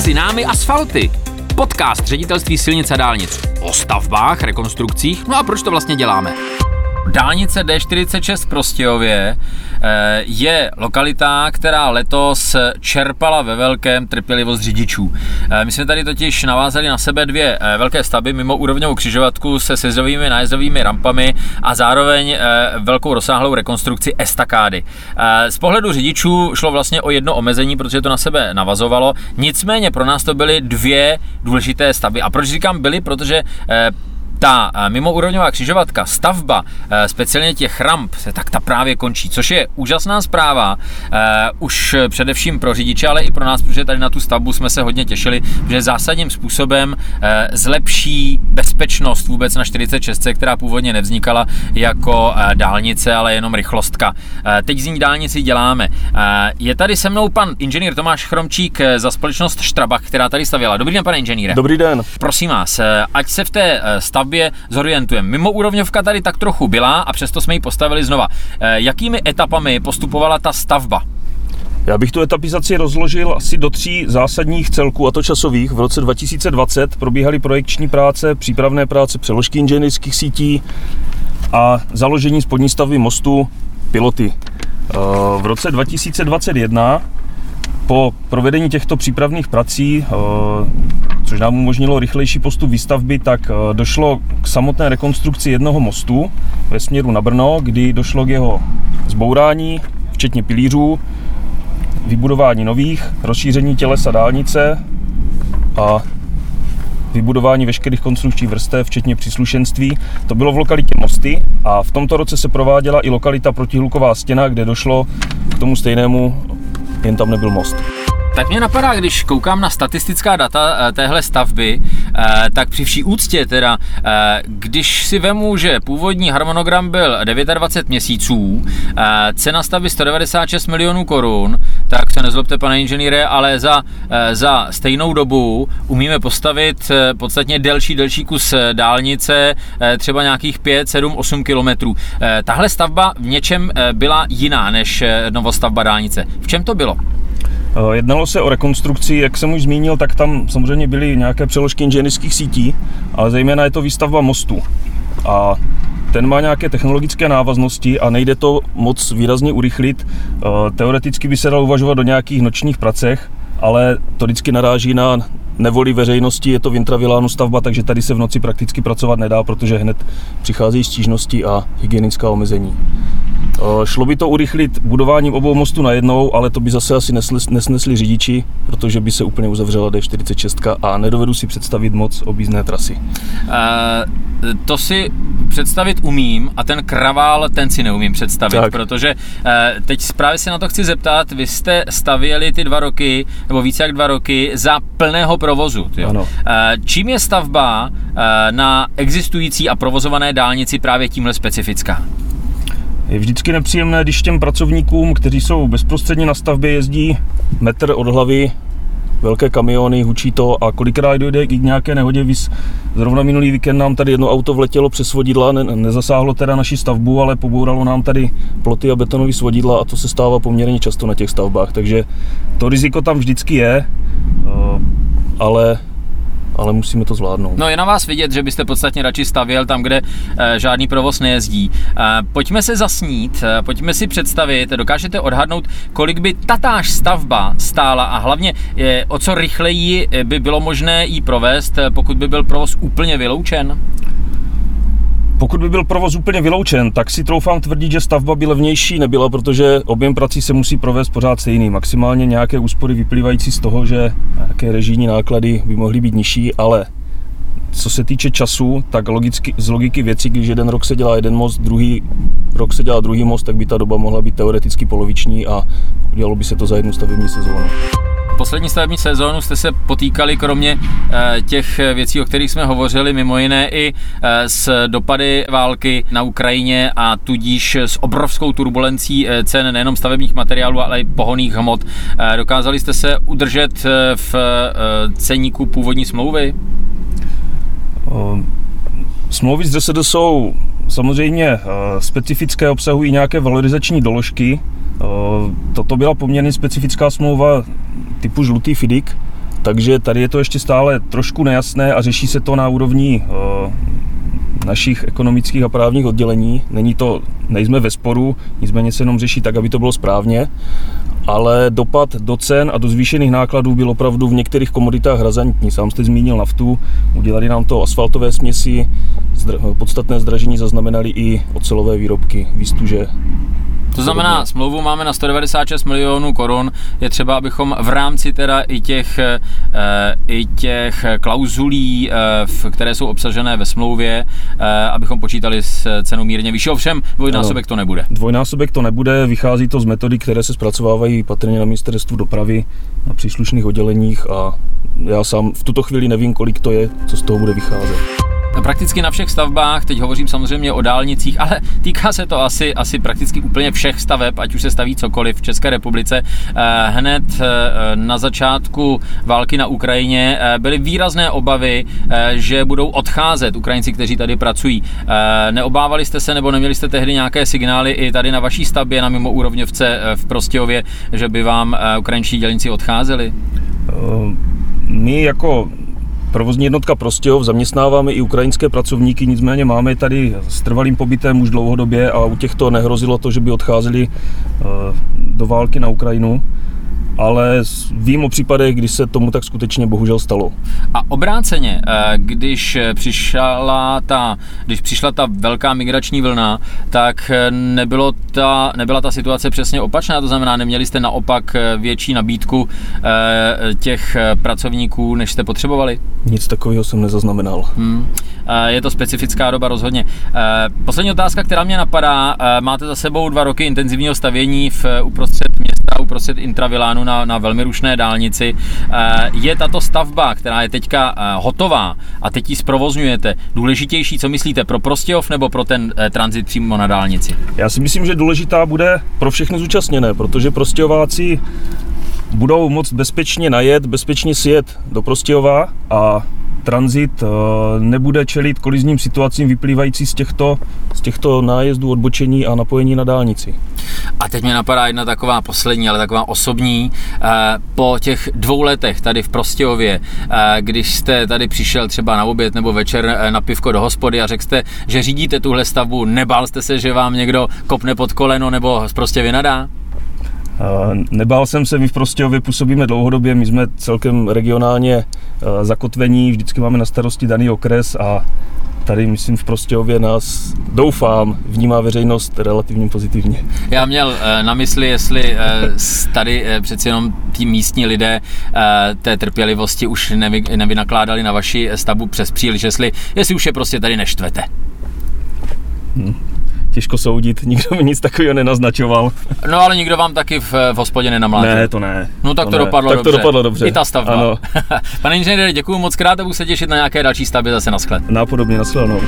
Mezi námi asfalty. Podcast ředitelství silnice a dálnic. O stavbách, rekonstrukcích, no a proč to vlastně děláme? Dálnice D46 v Prostějově eh, je lokalita, která letos čerpala ve velkém trpělivost řidičů. Eh, my jsme tady totiž navázali na sebe dvě eh, velké stavby mimo úrovňovou křižovatku se sjezdovými nájezdovými rampami a zároveň velkou rozsáhlou rekonstrukci estakády. Z pohledu řidičů šlo vlastně o jedno omezení, protože to na sebe navazovalo. Nicméně pro nás to byly dvě důležité stavby. A proč říkám byly? Protože ta eh, mimoúrovňová křižovatka, stavba eh, speciálně těch ramp, tak ta právě končí, což je úžasná zpráva, eh, už především pro řidiče, ale i pro nás, protože tady na tu stavbu jsme se hodně těšili, že zásadním způsobem zlepší bezpečnost vůbec na 46, která původně nevznikala jako dálnice, ale jenom rychlostka. Teď z ní dálnici děláme. Je tady se mnou pan inženýr Tomáš Chromčík za společnost Štrabach, která tady stavěla. Dobrý den, pane inženýre. Dobrý den. Prosím vás, ať se v té stavbě stavbě zorientujeme. Mimo úrovňovka tady tak trochu byla a přesto jsme ji postavili znova. Eh, jakými etapami postupovala ta stavba? Já bych tu etapizaci rozložil asi do tří zásadních celků, a to časových. V roce 2020 probíhaly projekční práce, přípravné práce, přeložky inženýrských sítí a založení spodní stavby mostu piloty. Eh, v roce 2021 po provedení těchto přípravných prací, eh, což nám umožnilo rychlejší postup výstavby, tak eh, došlo k samotné rekonstrukci jednoho mostu ve směru na Brno, kdy došlo k jeho zbourání, včetně pilířů, vybudování nových, rozšíření tělesa dálnice a vybudování veškerých konstrukčních vrstev, včetně příslušenství. To bylo v lokalitě Mosty a v tomto roce se prováděla i lokalita protihluková stěna, kde došlo k tomu stejnému jen tam nebyl most. Tak mě napadá, když koukám na statistická data eh, téhle stavby, eh, tak při vší úctě teda, eh, když si vemu, že původní harmonogram byl 29 měsíců, cena stavby 196 milionů korun, tak se nezlobte, pane inženýre, ale za, za stejnou dobu umíme postavit podstatně delší, delší kus dálnice, třeba nějakých 5, 7, 8 kilometrů. Tahle stavba v něčem byla jiná než novostavba dálnice. V čem to bylo? Eh, jednalo se o rekonstrukci, jak jsem už zmínil, tak tam samozřejmě byly nějaké přeložky inženýrských sítí, ale zejména je to výstavba mostu. A ten má nějaké technologické návaznosti a nejde to moc výrazně urychlit. Eh, teoreticky by se dalo uvažovat do nějakých nočních pracech, ale to vždycky naráží na nevoli veřejnosti, je to v intravilánu stavba, takže tady se v noci prakticky pracovat nedá, protože hned přicházejí stížnosti a hygienická omezení. Eh, šlo by to urychlit budováním obou mostů najednou, ale to by zase asi nesnesli řidiči, protože by se úplně uzavřela D46 a nedovedu si představit moc objízdné trasy. Uh, to si představit umím a ten kravál, ten si neumím představit, tak. protože uh, teď právě se na to chci zeptat, vy jste stavěli ty dva roky, nebo více jak dva roky, za plného provozu. Ano. Uh, čím je stavba uh, na existující a provozované dálnici právě tímhle specifická? Je vždycky nepříjemné, když těm pracovníkům, kteří jsou bezprostředně na stavbě, jezdí metr od hlavy velké kamiony, hučí to a kolikrát dojde k nějaké nehodě. Vys, zrovna minulý víkend nám tady jedno auto vletělo přes vodidla, ne, nezasáhlo teda naši stavbu, ale pobouralo nám tady ploty a betonové svodidla a to se stává poměrně často na těch stavbách, takže to riziko tam vždycky je, eh, ale ale musíme to zvládnout. No je na vás vidět, že byste podstatně radši stavěl tam, kde e, žádný provoz nejezdí. E, pojďme se zasnít, e, pojďme si představit, dokážete odhadnout, kolik by tatáž stavba stála a hlavně o co rychleji by bylo možné ji provést, pokud by byl provoz úplně vyloučen? Pokud by byl provoz úplně vyloučen, tak si troufám tvrdit, že stavba by levnější nebyla, protože objem prací se musí provést pořád stejný. Maximálně nějaké úspory vyplývající z toho, že nějaké režijní náklady by mohly být nižší, ale co se týče času, tak logicky, z logiky věcí, když jeden rok se dělá jeden most, druhý rok se dělá druhý most, tak by ta doba mohla být teoreticky poloviční a udělalo by se to za jednu stavební sezónu poslední stavební sezónu jste se potýkali kromě eh, těch věcí, o kterých jsme hovořili, mimo jiné i eh, s dopady války na Ukrajině a tudíž s obrovskou turbulencí eh, cen nejenom stavebních materiálů, ale i pohoných hmot. Dokázali jste se udržet v ceníku původní smlouvy? Smlouvy z DSD jsou samozřejmě specifické, obsahují nějaké valorizační doložky. Toto byla poměrně specifická smlouva typu žlutý FIDIK Takže tady je to ještě stále trošku nejasné a řeší se to na úrovni uh, našich ekonomických a právních oddělení. Není to, nejsme ve sporu, nicméně se jenom řeší tak, aby to bylo správně, ale dopad do cen a do zvýšených nákladů byl opravdu v některých komoditách razantní. Sám jste zmínil naftu, udělali nám to asfaltové směsi, podstatné zdražení zaznamenali i ocelové výrobky, výstuže, to znamená, smlouvu máme na 196 milionů korun, je třeba, abychom v rámci teda i těch, e, i těch klauzulí, e, které jsou obsažené ve smlouvě, e, abychom počítali s cenou mírně vyšší. Ovšem dvojnásobek to nebude. Dvojnásobek to nebude, vychází to z metody, které se zpracovávají patrně na ministerstvu dopravy, na příslušných odděleních a já sám v tuto chvíli nevím, kolik to je, co z toho bude vycházet prakticky na všech stavbách, teď hovořím samozřejmě o dálnicích, ale týká se to asi, asi prakticky úplně všech staveb, ať už se staví cokoliv v České republice. Eh, hned eh, na začátku války na Ukrajině eh, byly výrazné obavy, že budou odcházet Ukrajinci, kteří tady pracují. Neobávali jste se nebo neměli jste tehdy nějaké signály i tady na vaší stavbě na mimo úrovňovce v Prostějově, že by vám ukrajinští dělníci odcházeli? My jako Provozní jednotka Prostějov zaměstnáváme i ukrajinské pracovníky, nicméně máme tady s trvalým pobytem už dlouhodobě a u těchto nehrozilo to, že by odcházeli eh, do války na Ukrajinu ale vím o případech, kdy se tomu tak skutečně bohužel stalo. A obráceně, eh, když přišla ta, když přišla ta velká migrační vlna, tak eh, nebylo ta, nebyla ta situace přesně opačná, to znamená, neměli jste naopak eh, větší nabídku těch pracovníků, než jste potřebovali? Nic takového jsem nezaznamenal. Hmm. Je to specifická doba rozhodně. Poslední otázka, která mě napadá, máte za sebou dva roky intenzivního stavění v uprostřed města, uprostřed intravilánu na, na velmi rušné dálnici. Eh, je tato stavba, která je teďka eh, hotová a teď ji zprovozňujete, důležitější, co myslíte, pro Prostějov nebo pro ten eh, tranzit přímo na dálnici? Já si myslím, že důležitá bude pro všechny zúčastněné, protože Prostějováci budou moct bezpečně najet, bezpečně sjet do Prostějova a tranzit nebude čelit kolizním situacím vyplývající z těchto, z těchto nájezdů, odbočení a napojení na dálnici. A teď mě napadá jedna taková poslední, ale taková osobní. Eh, po těch dvou letech tady v Prostějově, eh, když jste tady přišel třeba na oběd nebo večer eh, na pivko do hospody a řekl jste, že řídíte tuhle stavbu, nebál jste se, že vám někdo kopne pod koleno nebo prostě vynadá? Nebál jsem se, my v Prostějově působíme dlouhodobě, my jsme celkem regionálně zakotvení, vždycky máme na starosti daný okres a tady, myslím, v Prostějově nás, doufám, vnímá veřejnost relativně pozitivně. Já měl eh, na mysli, jestli eh, tady eh, přeci jenom tí místní lidé té trpělivosti už nevy, nevynakládali na vaši stavbu přes příliš, jestli, jestli už je prostě tady neštvete. Hmm těžko soudit, nikdo mi nic takového nenaznačoval. No ale nikdo vám taky v, v hospodě nenamlátil. Ne, to ne. No tak to, to ne. dopadlo tak dobře. to dopadlo dobře. I ta stavba. Ano. Pane inženýre, děkuji moc krát a budu se těšit na nějaké další stavby zase na sklad. Nápodobně, na shledanou.